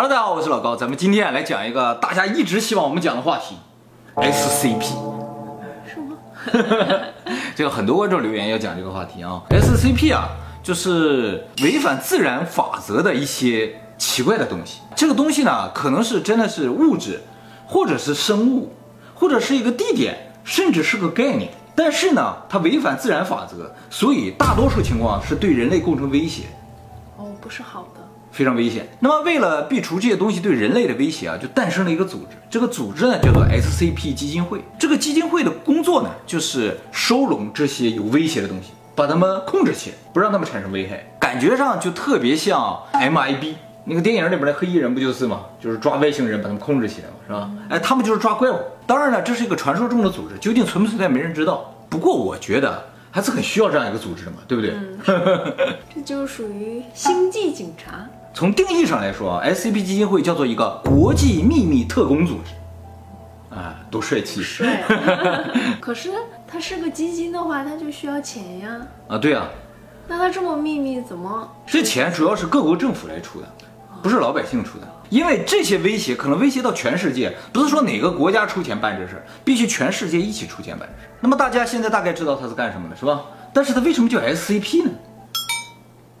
Hello，大家好，我是老高，咱们今天来讲一个大家一直希望我们讲的话题，SCP。什么？这个很多观众留言要讲这个话题啊，SCP 啊，就是违反自然法则的一些奇怪的东西。这个东西呢，可能是真的是物质，或者是生物，或者是一个地点，甚至是个概念。但是呢，它违反自然法则，所以大多数情况是对人类构成威胁。哦，不是好的。非常危险。那么，为了避除这些东西对人类的威胁啊，就诞生了一个组织。这个组织呢，叫做 SCP 基金会。这个基金会的工作呢，就是收拢这些有威胁的东西，把它们控制起来，不让它们产生危害。感觉上就特别像 MIB 那个电影里边的黑衣人，不就是吗？就是抓外星人，把他们控制起来嘛，是吧？哎，他们就是抓怪物。当然了，这是一个传说中的组织，究竟存不存在，没人知道。不过，我觉得还是很需要这样一个组织的嘛，对不对？这就属于星际警察。从定义上来说啊，SCP 基金会叫做一个国际秘密特工组织，啊，多帅气！帅。可是它是个基金的话，它就需要钱呀。啊，对啊。那它这么秘密，怎么？这钱主要是各国政府来出的，不是老百姓出的。因为这些威胁可能威胁到全世界，不是说哪个国家出钱办这事儿，必须全世界一起出钱办这事儿。那么大家现在大概知道它是干什么的，是吧？但是它为什么叫 SCP 呢？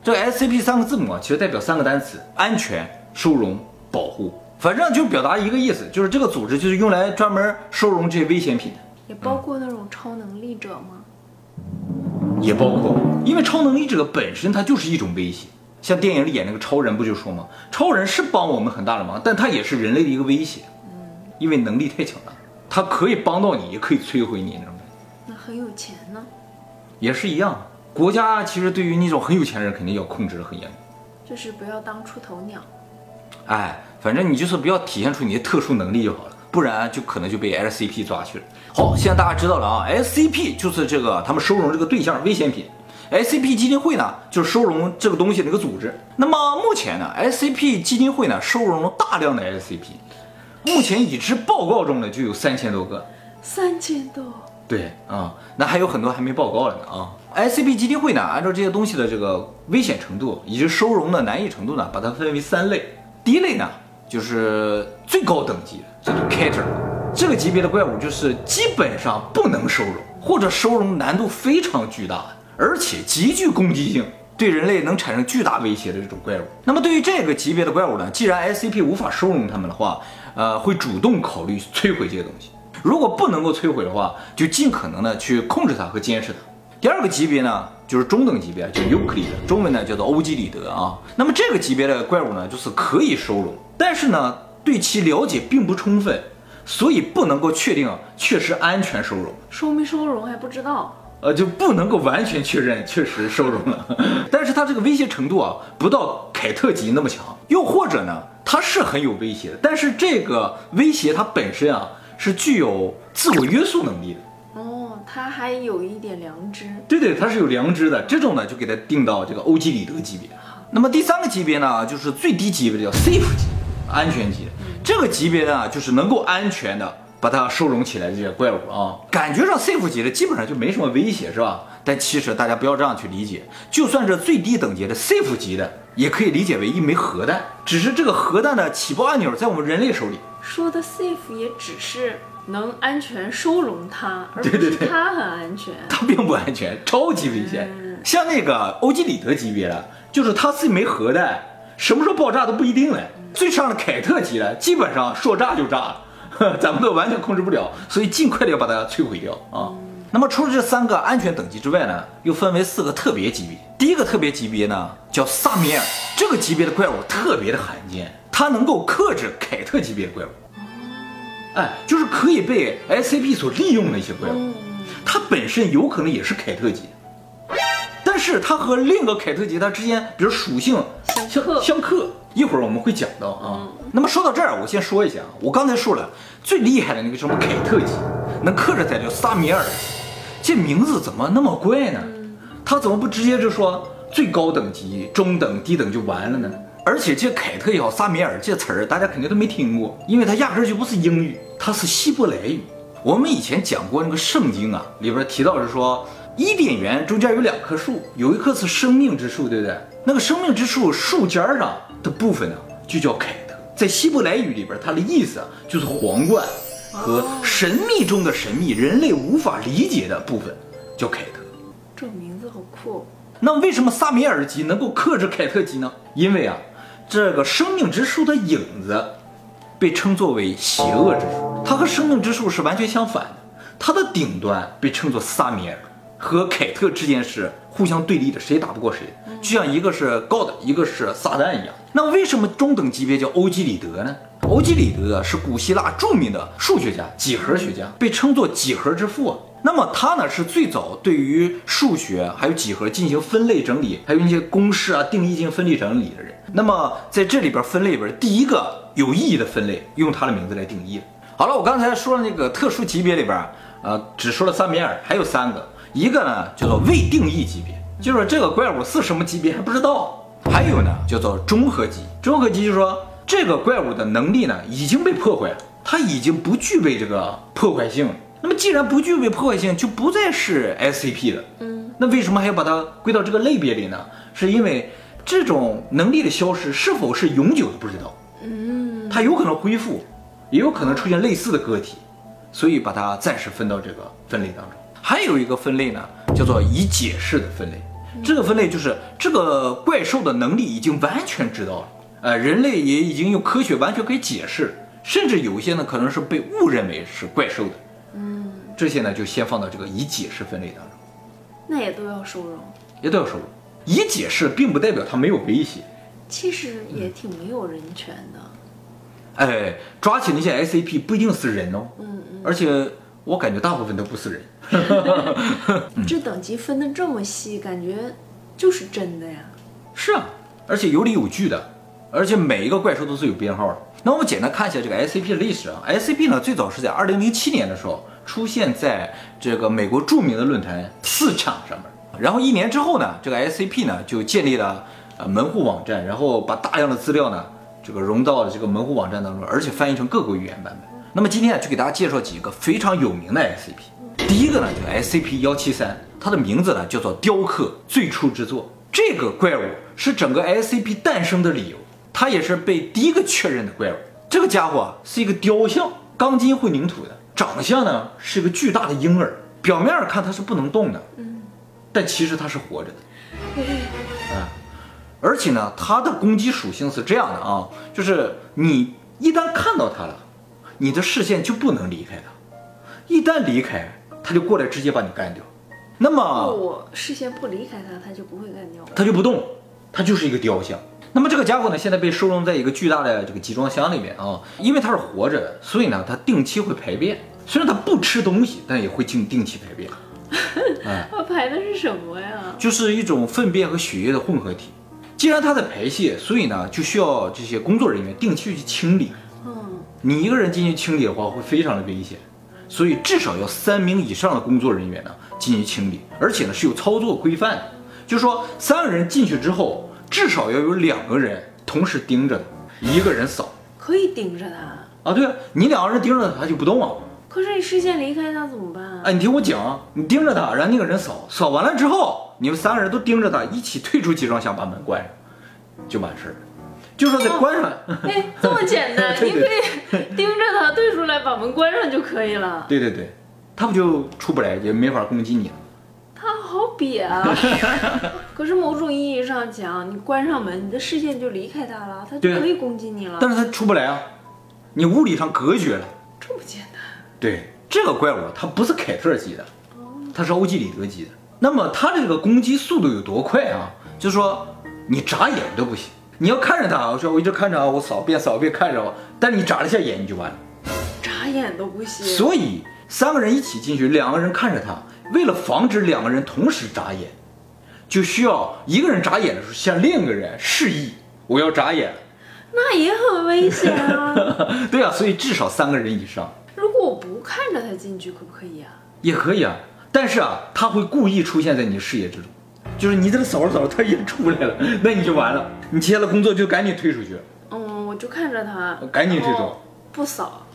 这个 SCP 三个字母啊，其实代表三个单词：安全、收容、保护。反正就表达一个意思，就是这个组织就是用来专门收容这些危险品的。也包括那种超能力者吗？也包括，因为超能力者本身它就是一种威胁。像电影里演那个超人不就说吗？超人是帮我们很大的忙，但他也是人类的一个威胁。嗯，因为能力太强大，他可以帮到你，也可以摧毁你那种。那很有钱呢？也是一样。国家其实对于那种很有钱人，肯定要控制的很严。就是不要当出头鸟。哎，反正你就是不要体现出你的特殊能力就好了，不然就可能就被 SCP 抓去了。好，现在大家知道了啊，SCP 就是这个他们收容这个对象危险品，SCP 基金会呢就是收容这个东西的一个组织。那么目前呢，SCP 基金会呢收容了大量的 SCP，目前已知报告中呢就有三千多个。三千多。对啊，那还有很多还没报告了呢啊。SCP 基金会呢，按照这些东西的这个危险程度以及收容的难易程度呢，把它分为三类。第一类呢，就是最高等级，叫做 Keter，这个级别的怪物就是基本上不能收容，或者收容难度非常巨大，而且极具攻击性，对人类能产生巨大威胁的这种怪物。那么对于这个级别的怪物呢，既然 SCP 无法收容它们的话，呃，会主动考虑摧毁这些东西。如果不能够摧毁的话，就尽可能的去控制它和监视它。第二个级别呢，就是中等级别，就 Euclid，中文呢叫做欧几里得啊。那么这个级别的怪物呢，就是可以收容，但是呢，对其了解并不充分，所以不能够确定确实安全收容。收没收容还不知道，呃，就不能够完全确认确实收容了。但是它这个威胁程度啊，不到凯特级那么强。又或者呢，它是很有威胁的，但是这个威胁它本身啊，是具有自我约束能力的。他还有一点良知，对对，他是有良知的。这种呢，就给他定到这个欧几里得级别。那么第三个级别呢，就是最低级别的叫 safe 级，安全级。这个级别呢，就是能够安全的把它收容起来这些怪物啊。感觉上 safe 级的基本上就没什么威胁，是吧？但其实大家不要这样去理解，就算是最低等级的 safe 级的，也可以理解为一枚核弹，只是这个核弹的起爆按钮在我们人类手里。说的 safe 也只是。能安全收容它，而不是它很安全。它并不安全，超级危险。像那个欧几里得级别的，就是它是一枚核弹，什么时候爆炸都不一定嘞。最上的凯特级的，基本上说炸就炸，咱们都完全控制不了，所以尽快的要把它摧毁掉啊。那么除了这三个安全等级之外呢，又分为四个特别级别。第一个特别级别呢，叫萨米尔，这个级别的怪物特别的罕见，它能够克制凯特级别的怪物。哎，就是可以被 SCP 所利用的一些怪物，它本身有可能也是凯特级，但是它和另一个凯特级它之间，比如属性相克，相克，一会儿我们会讲到啊。那么说到这儿，我先说一下，我刚才说了最厉害的那个什么凯特级，能克制它叫萨米尔，这名字怎么那么怪呢？他怎么不直接就说最高等级、中等、低等就完了呢？而且这凯特也好，萨米尔这词儿，大家肯定都没听过，因为它压根就不是英语，它是希伯来语。我们以前讲过那个圣经啊，里边提到是说，伊甸园中间有两棵树，有一棵是生命之树，对不对？那个生命之树树尖上的部分呢，就叫凯特。在希伯来语里边，它的意思啊就是皇冠和神秘中的神秘，人类无法理解的部分，叫凯特。这名字好酷。那为什么萨米尔级能够克制凯特级呢？因为啊，这个生命之树的影子被称作为邪恶之树，它和生命之树是完全相反的。它的顶端被称作萨米尔，和凯特之间是互相对立的，谁也打不过谁，就像一个是 God，一个是撒旦一样。那为什么中等级别叫欧几里得呢？欧几里得是古希腊著名的数学家、几何学家，被称作几何之父啊。那么他呢是最早对于数学还有几何进行分类整理，还有一些公式啊定义进行分类整理的人。那么在这里边分类里边第一个有意义的分类，用他的名字来定义。好了，我刚才说的那个特殊级别里边，呃，只说了三米尔，还有三个，一个呢叫做未定义级别，就是说这个怪物是什么级别还不知道。还有呢叫做中和级，中和级就是说这个怪物的能力呢已经被破坏了，它已经不具备这个破坏性了。那么既然不具备破坏性，就不再是 SCP 了。嗯，那为什么还要把它归到这个类别里呢？是因为这种能力的消失是否是永久的不知道。嗯，它有可能恢复，也有可能出现类似的个体，所以把它暂时分到这个分类当中。还有一个分类呢，叫做已解释的分类。这个分类就是这个怪兽的能力已经完全知道了，呃，人类也已经用科学完全可以解释，甚至有一些呢可能是被误认为是怪兽的。这些呢，就先放到这个已解释分类当中，那也都要收容，也都要收容。已解释并不代表它没有威胁，其实也挺没有人权的。哎，抓起那些 SCP 不一定是人哦，嗯嗯，而且我感觉大部分都不是人。这等级分的这么细，感觉就是真的呀。是啊，而且有理有据的，而且每一个怪兽都是有编号的。那我们简单看一下这个 SCP 的历史啊，SCP 呢最早是在二零零七年的时候。出现在这个美国著名的论坛四场上面，然后一年之后呢，这个 SCP 呢就建立了呃门户网站，然后把大量的资料呢这个融到了这个门户网站当中，而且翻译成各国语言版本。那么今天啊就给大家介绍几个非常有名的 SCP。第一个呢就 SCP 幺七三，它的名字呢叫做雕刻最初之作。这个怪物是整个 SCP 诞生的理由，它也是被第一个确认的怪物。这个家伙啊是一个雕像，钢筋混凝土的。长相呢是一个巨大的婴儿，表面看它是不能动的，嗯，但其实它是活着的，嗯，而且呢，它的攻击属性是这样的啊，就是你一旦看到它了，你的视线就不能离开它，一旦离开，它就过来直接把你干掉。那么我视线不离开它，它就不会干掉，它就不动，它就是一个雕像。那么这个家伙呢，现在被收容在一个巨大的这个集装箱里面啊，因为它是活着的，所以呢，它定期会排便。虽然它不吃东西，但也会定定期排便。哎，它排的是什么呀？就是一种粪便和血液的混合体。既然它在排泄，所以呢，就需要这些工作人员定期去清理。嗯，你一个人进去清理的话，会非常的危险，所以至少要三名以上的工作人员呢进行清理，而且呢是有操作规范的，就是说三个人进去之后。至少要有两个人同时盯着他，一个人扫，可以盯着他啊？对啊，你两个人盯着他，他就不动啊。可是你视线离开他怎么办啊？哎，你听我讲，你盯着他，让那个人扫，扫完了之后，你们三个人都盯着他，一起退出集装箱，把门关上，就完事儿。就说再关上。哎，这么简单，你可以盯着他退出来，把门关上就可以了。对对对，他不就出不来，也没法攻击你了。他好瘪啊！可是某种意义上讲，你关上门，你的视线就离开他了，他就可以攻击你了。但是他出不来啊，你物理上隔绝了。这么简单？对，这个怪物它不是凯特级的，它是欧几里得级的。那么它的这个攻击速度有多快啊？就是说你眨眼都不行，你要看着它，我说我一直看着啊，我扫遍扫遍看着，但你眨了一下眼你就完了，眨眼都不行。所以三个人一起进去，两个人看着它。为了防止两个人同时眨眼，就需要一个人眨眼的时候向另一个人示意我要眨眼，那也很危险啊。对啊，所以至少三个人以上。看着他进去，可不可以啊？也可以啊，但是啊，他会故意出现在你视野之中，就是你在这扫着扫着，他也出来了，那你就完了，你接下来工作就赶紧退出去。嗯，我就看着他，赶紧退走，不扫，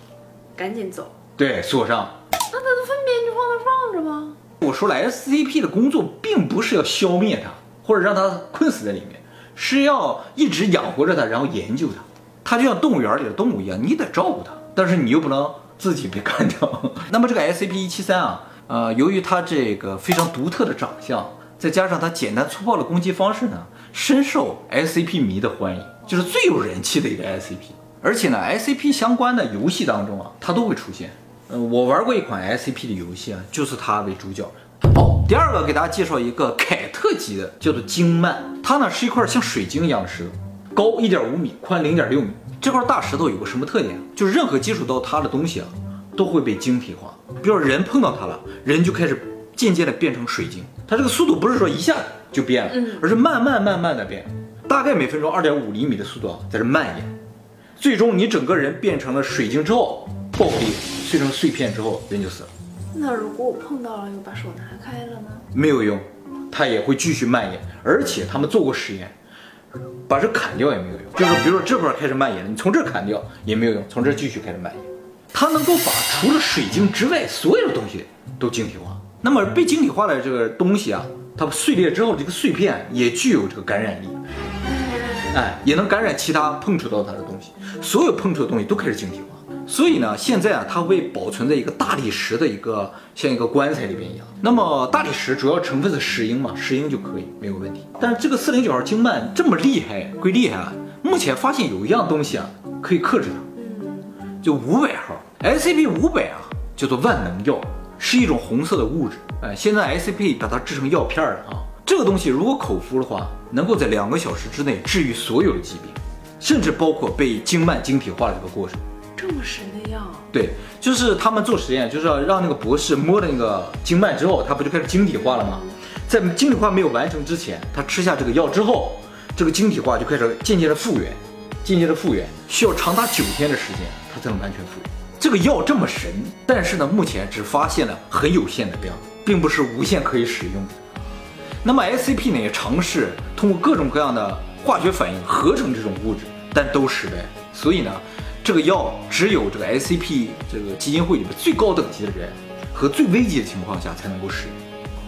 赶紧走。对，锁上。那他的粪便就放那放着吗？我说了，SCP 的工作并不是要消灭它，或者让它困死在里面，是要一直养活着它，然后研究它。它就像动物园里的动物一样，你得照顾它，但是你又不能自己被干掉。那么这个 SCP 一七三啊，呃，由于它这个非常独特的长相，再加上它简单粗暴的攻击方式呢，深受 SCP 迷的欢迎，就是最有人气的一个 SCP。而且呢，SCP 相关的游戏当中啊，它都会出现。嗯，我玩过一款 SCP 的游戏啊，就是它为主角。好，第二个给大家介绍一个凯特级的，叫做晶鳗。它呢是一块像水晶一样的石头，高一点五米，宽零点六米。这块大石头有个什么特点？就是任何接触到它的东西啊，都会被晶体化。比如人碰到它了，人就开始渐渐的变成水晶。它这个速度不是说一下就变了，而是慢慢慢慢的变，大概每分钟二点五厘米的速度啊，在这蔓延。最终，你整个人变成了水晶之后爆裂，碎成碎片之后，人就死了。那如果我碰到了又把手拿开了呢？没有用，它也会继续蔓延。而且他们做过实验，把这砍掉也没有用。就是比如说这块开始蔓延了，你从这砍掉也没有用，从这继续开始蔓延。它能够把除了水晶之外所有的东西都晶体化。那么被晶体化的这个东西啊，它碎裂之后，这个碎片也具有这个感染力。哎，也能感染其他碰触到它的东西，所有碰触的东西都开始晶体化。所以呢，现在啊，它被保存在一个大理石的一个像一个棺材里边一样。那么大理石主要成分是石英嘛，石英就可以没有问题。但是这个四零九号晶曼这么厉害归厉害啊，目前发现有一样东西啊可以克制它，就五百号 SCP 五百啊，叫做万能药，是一种红色的物质。哎，现在 SCP 把它制成药片了啊。这个东西如果口服的话，能够在两个小时之内治愈所有的疾病，甚至包括被经脉晶体化的这个过程。这么神的药？对，就是他们做实验，就是要让那个博士摸了那个经脉之后，他不就开始晶体化了吗？在晶体化没有完成之前，他吃下这个药之后，这个晶体化就开始渐渐的复原，渐渐的复原，需要长达九天的时间，它才能完全复原。这个药这么神，但是呢，目前只发现了很有限的量，并不是无限可以使用。那么 SCP 呢也尝试通过各种各样的化学反应合成这种物质，但都失败。所以呢，这个药只有这个 SCP 这个基金会里面最高等级的人和最危急的情况下才能够使用。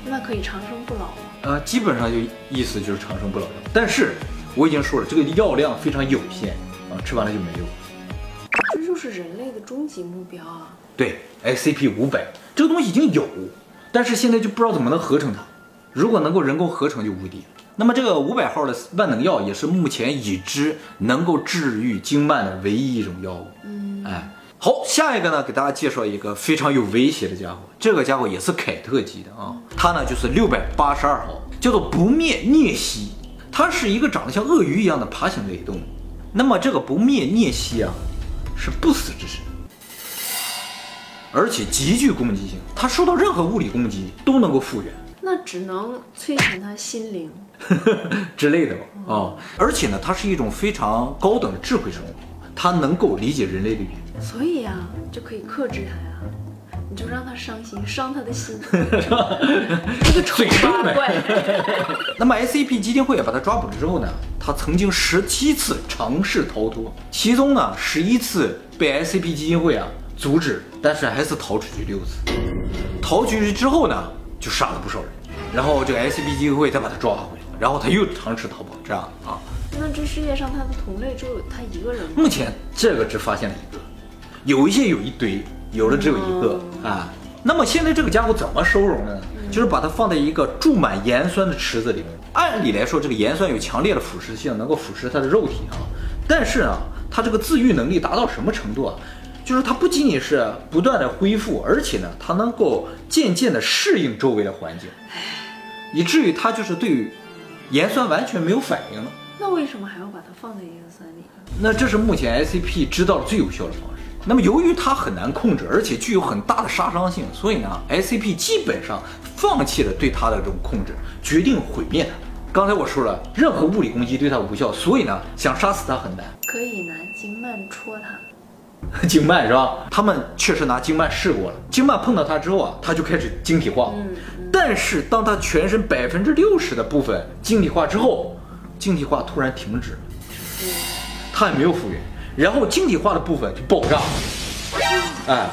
那可以长生不老吗？呃，基本上就意思就是长生不老药。但是我已经说了，这个药量非常有限啊，吃完了就没有。这就是人类的终极目标啊！对，SCP 五百这个东西已经有，但是现在就不知道怎么能合成它。如果能够人工合成就无敌。那么这个五百号的万能药也是目前已知能够治愈经脉的唯一一种药物。嗯，哎，好，下一个呢，给大家介绍一个非常有威胁的家伙。这个家伙也是凯特级的啊，它呢就是六百八十二号，叫做不灭孽蜥。它是一个长得像鳄鱼一样的爬行类动物。那么这个不灭孽蜥啊，是不死之身，而且极具攻击性。它受到任何物理攻击都能够复原。那只能摧残它心灵 之类的吧啊！而且呢，它是一种非常高等的智慧生物，它能够理解人类的语言，所以呀，就可以克制它呀。你就让它伤心，伤它的心，这个丑八怪。那么 SCP 基金会把他抓捕了之后呢，他曾经十七次尝试逃脱，其中呢十一次被 SCP 基金会啊阻止，但是还是逃出去六次。逃出去之后呢？就杀了不少人，然后这个 SCP 基金会再把他抓回来，然后他又尝试逃跑，这样啊。那这世界上他的同类只有他一个人吗？目前这个只发现了一个，有一些有一堆，有的只有一个啊。那么现在这个家伙怎么收容呢？就是把它放在一个注满盐酸的池子里面。按理来说，这个盐酸有强烈的腐蚀性，能够腐蚀它的肉体啊。但是啊，它这个自愈能力达到什么程度啊？就是它不仅仅是不断的恢复，而且呢，它能够渐渐的适应周围的环境，以至于它就是对于盐酸完全没有反应了。那为什么还要把它放在盐酸里？那这是目前 SCP 知道的最有效的方式。那么由于它很难控制，而且具有很大的杀伤性，所以呢，SCP 基本上放弃了对它的这种控制，决定毁灭它。刚才我说了，任何物理攻击对它无效，所以呢，想杀死它很难。可以拿经脉戳它。经脉是吧？他们确实拿经脉试过了，经脉碰到它之后啊，它就开始晶体化。嗯。但是当他全身百分之六十的部分晶体化之后，晶体化突然停止了。嗯。它也没有复原，然后晶体化的部分就爆炸了。哎，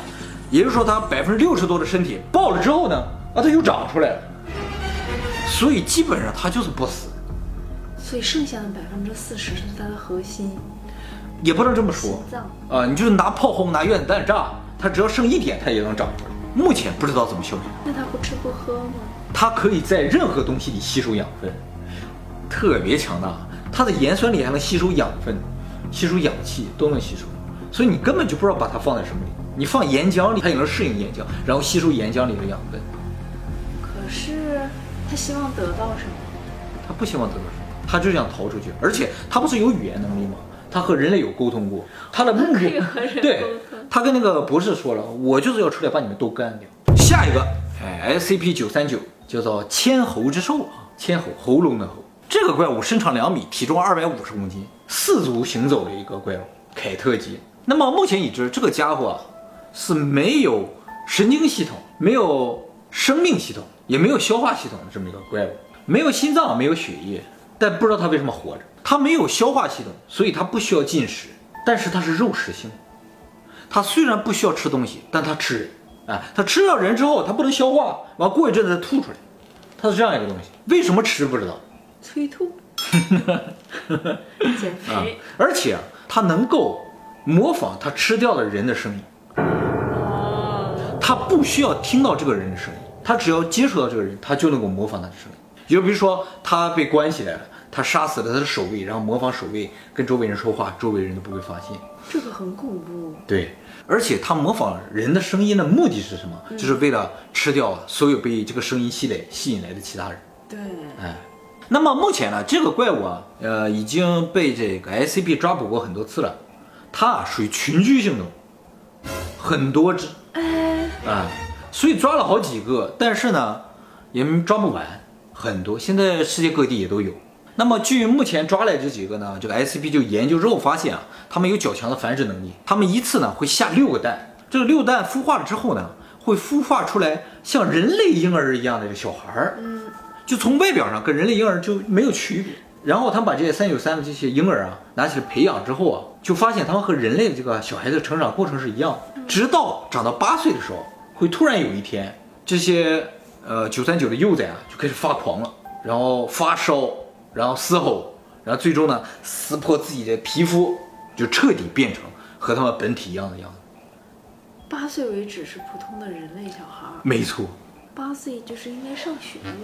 也就是说，他百分之六十多的身体爆了之后呢，啊，它又长出来了。所以基本上他就是不死。所以剩下的百分之四十是它的核心。也不能这么说心脏啊，你就是拿炮轰、拿原子弹炸，它只要剩一点，它也能长出来。目前不知道怎么消灭，那它不吃不喝吗？它可以在任何东西里吸收养分，特别强大。它的盐酸里还能吸收养分，吸收氧气都能吸收，所以你根本就不知道把它放在什么里。你放岩浆里，它也能适应岩浆，然后吸收岩浆里的养分。可是它希望得到什么？它不希望得到什么，它就想逃出去。而且它不是有语言能力吗？它和人类有沟通过，它的目的和人对他跟那个博士说了，我就是要出来把你们都干掉。下一个，哎，SCP 九三九叫做千喉之兽啊，千喉喉咙的喉。这个怪物身长两米，体重二百五十公斤，四足行走的一个怪物，凯特级。那么目前已知，这个家伙啊是没有神经系统、没有生命系统，也没有消化系统的这么一个怪物，没有心脏，没有血液，但不知道它为什么活着。它没有消化系统，所以它不需要进食，但是它是肉食性。它虽然不需要吃东西，但它吃人。哎，它吃了人之后，它不能消化，完过一阵子再吐出来，它是这样一个东西。为什么吃不知道催吐，减啊肥。？而且啊它能够模仿它吃掉的人的声音，哦，它不需要听到这个人的声音，它只要接触到这个人，它就能够模仿他的声音。就比如说，他被关起来了，他杀死了他的守卫，然后模仿守卫跟周围人说话，周围人都不会发现。这个很恐怖。对，而且他模仿人的声音的目的是什么？就是为了吃掉所有被这个声音吸来吸引来的其他人。对，哎，那么目前呢，这个怪物啊，呃，已经被这个 SCP 抓捕过很多次了。它啊属于群居性动物，很多只哎，啊，所以抓了好几个，但是呢，也抓不完，很多，现在世界各地也都有。那么，据目前抓来这几个呢，这个 SCP 就研究之后发现啊，它们有较强的繁殖能力，它们一次呢会下六个蛋，这个六蛋孵化了之后呢，会孵化出来像人类婴儿一样的这小孩儿，嗯，就从外表上跟人类婴儿就没有区别。然后他们把这些三九三的这些婴儿啊拿起来培养之后啊，就发现他们和人类的这个小孩子的成长过程是一样，直到长到八岁的时候，会突然有一天，这些呃九三九的幼崽啊就开始发狂了，然后发烧，然后嘶吼，然后最终呢撕破自己的皮肤，就彻底变成和他们本体一样的样子。八岁为止是普通的人类小孩儿，没错，八岁就是应该上学了。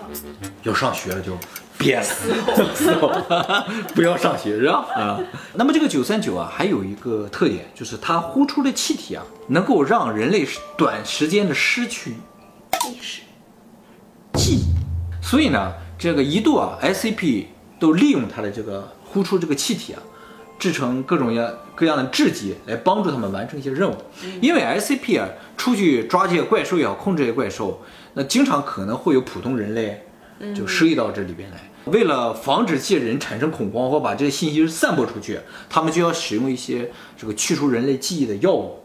要上学了就变了，嘶吼，不要上学是吧？啊，那么这个九三九啊，还有一个特点，就是它呼出的气体啊，能够让人类短时间的失去意识，记忆，所以呢，这个一度啊，SCP 都利用它的这个呼出这个气体啊，制成各种样各样的制剂来帮助他们完成一些任务。因为 SCP 啊，出去抓这些怪兽也好，控制这些怪兽，那经常可能会有普通人类就失忆到这里边来。为了防止这些人产生恐慌或把这些信息散播出去，他们就要使用一些这个去除人类记忆的药物，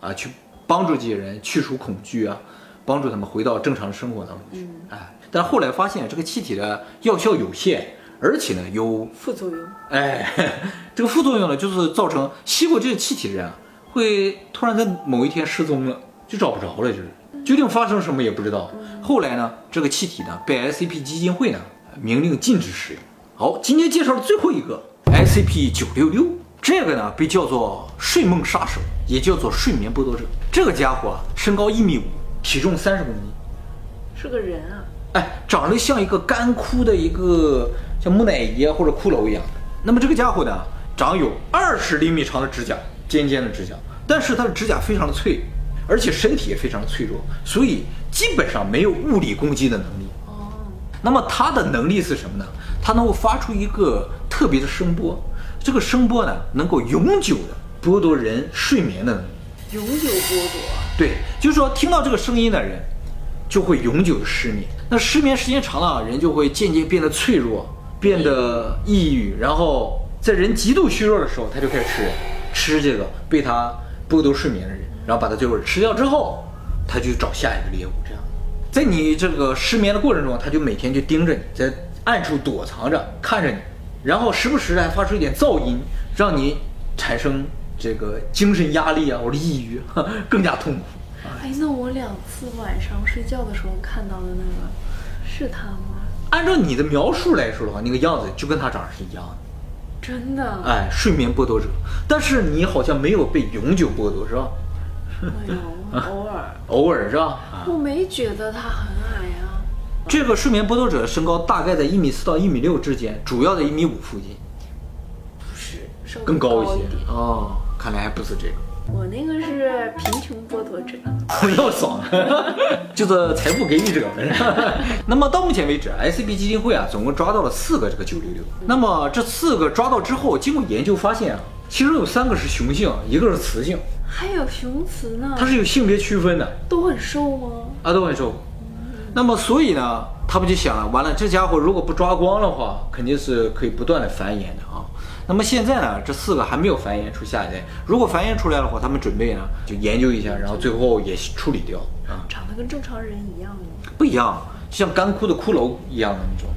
啊，去帮助这些人去除恐惧啊，帮助他们回到正常的生活当中去。哎，但后来发现这个气体的药效有限，而且呢有副作用。哎，这个副作用呢，就是造成吸过这个气体的人啊，会突然在某一天失踪了，就找不着了，就是究竟发生什么也不知道。后来呢，这个气体呢被 SCP 基金会呢明令禁止使用。好，今天介绍的最后一个 SCP 九六六，这个呢被叫做睡梦杀手，也叫做睡眠剥夺者。这个家伙啊，身高一米五，体重三十公斤，是个人啊，哎，长得像一个干枯的一个像木乃伊啊或者骷髅一样的。那么这个家伙呢，长有二十厘米长的指甲，尖尖的指甲，但是它的指甲非常的脆，而且身体也非常的脆弱，所以基本上没有物理攻击的能力。哦，那么它的能力是什么呢？它能够发出一个特别的声波，这个声波呢，能够永久的剥夺人睡眠的能力。永久剥夺。对，就是说听到这个声音的人，就会永久的失眠。那失眠时间长了，人就会渐渐变得脆弱，变得抑郁，然后在人极度虚弱的时候，他就开始吃人，吃这个被他剥夺睡眠的人，然后把他最后吃掉之后，他就找下一个猎物。这样，在你这个失眠的过程中，他就每天就盯着你，在暗处躲藏着看着你，然后时不时的还发出一点噪音，让你产生这个精神压力啊或者抑郁，更加痛苦。哎，那我两次晚上睡觉的时候看到的那个，是他吗？按照你的描述来说的话，那个样子就跟他长得是一样的。真的？哎，睡眠剥夺者，但是你好像没有被永久剥夺，是吧？哎呦，偶尔，偶尔是吧？我没觉得他很矮啊。这个睡眠剥夺者的身高大概在一米四到一米六之间，主要在一米五附近，不是，更高一些点。哦，看来还不是这个。我那个是贫穷剥夺者，要爽，就是财富给予者。那么到目前为止，SCP 基金会啊，总共抓到了四个这个九六六。那么这四个抓到之后，经过研究发现啊，其中有三个是雄性，一个是雌性，还有雄雌呢。它是有性别区分的。都很瘦吗？啊，都很瘦。那么所以呢，他们就想了，完了，这家伙如果不抓光的话，肯定是可以不断的繁衍的啊。那么现在呢，这四个还没有繁衍出下一代。如果繁衍出来的话，他们准备呢就研究一下，然后最后也处理掉啊。长得跟正常人一样吗？不一样，像干枯的骷髅一样的那种。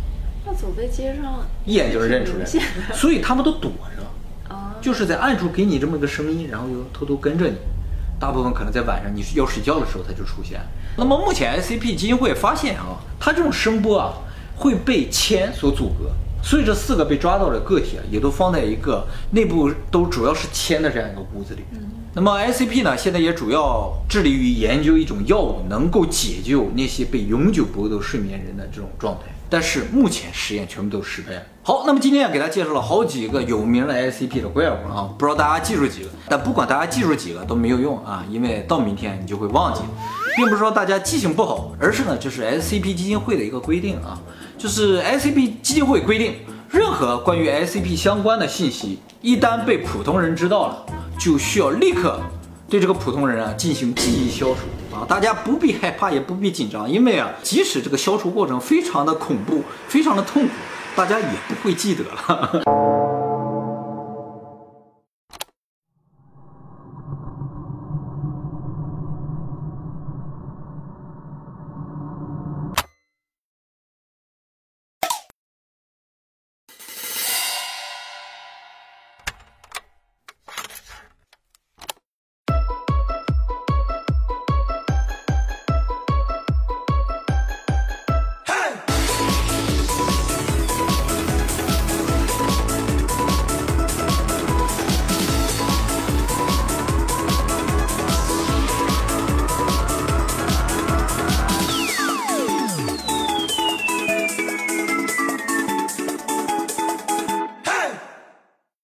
那走在街上一眼就能认出来，所以他们都躲着啊，就是在暗处给你这么个声音，然后又偷偷跟着你。大部分可能在晚上你要睡觉的时候它就出现。那么目前 SCP 基金会发现啊，它这种声波啊会被铅所阻隔。所以这四个被抓到的个体啊，也都放在一个内部都主要是铅的这样一个屋子里。那么 SCP 呢，现在也主要致力于研究一种药物，能够解救那些被永久剥夺睡眠人的这种状态。但是目前实验全部都失败了。好，那么今天啊，给大家介绍了好几个有名的 SCP 的怪物啊，不知道大家记住几个？但不管大家记住几个都没有用啊，因为到明天你就会忘记，并不是说大家记性不好，而是呢，这是 SCP 基金会的一个规定啊。就是 SCP 基金会规定，任何关于 SCP 相关的信息，一旦被普通人知道了，就需要立刻对这个普通人啊进行记忆消除啊！大家不必害怕，也不必紧张，因为啊，即使这个消除过程非常的恐怖，非常的痛苦，大家也不会记得了。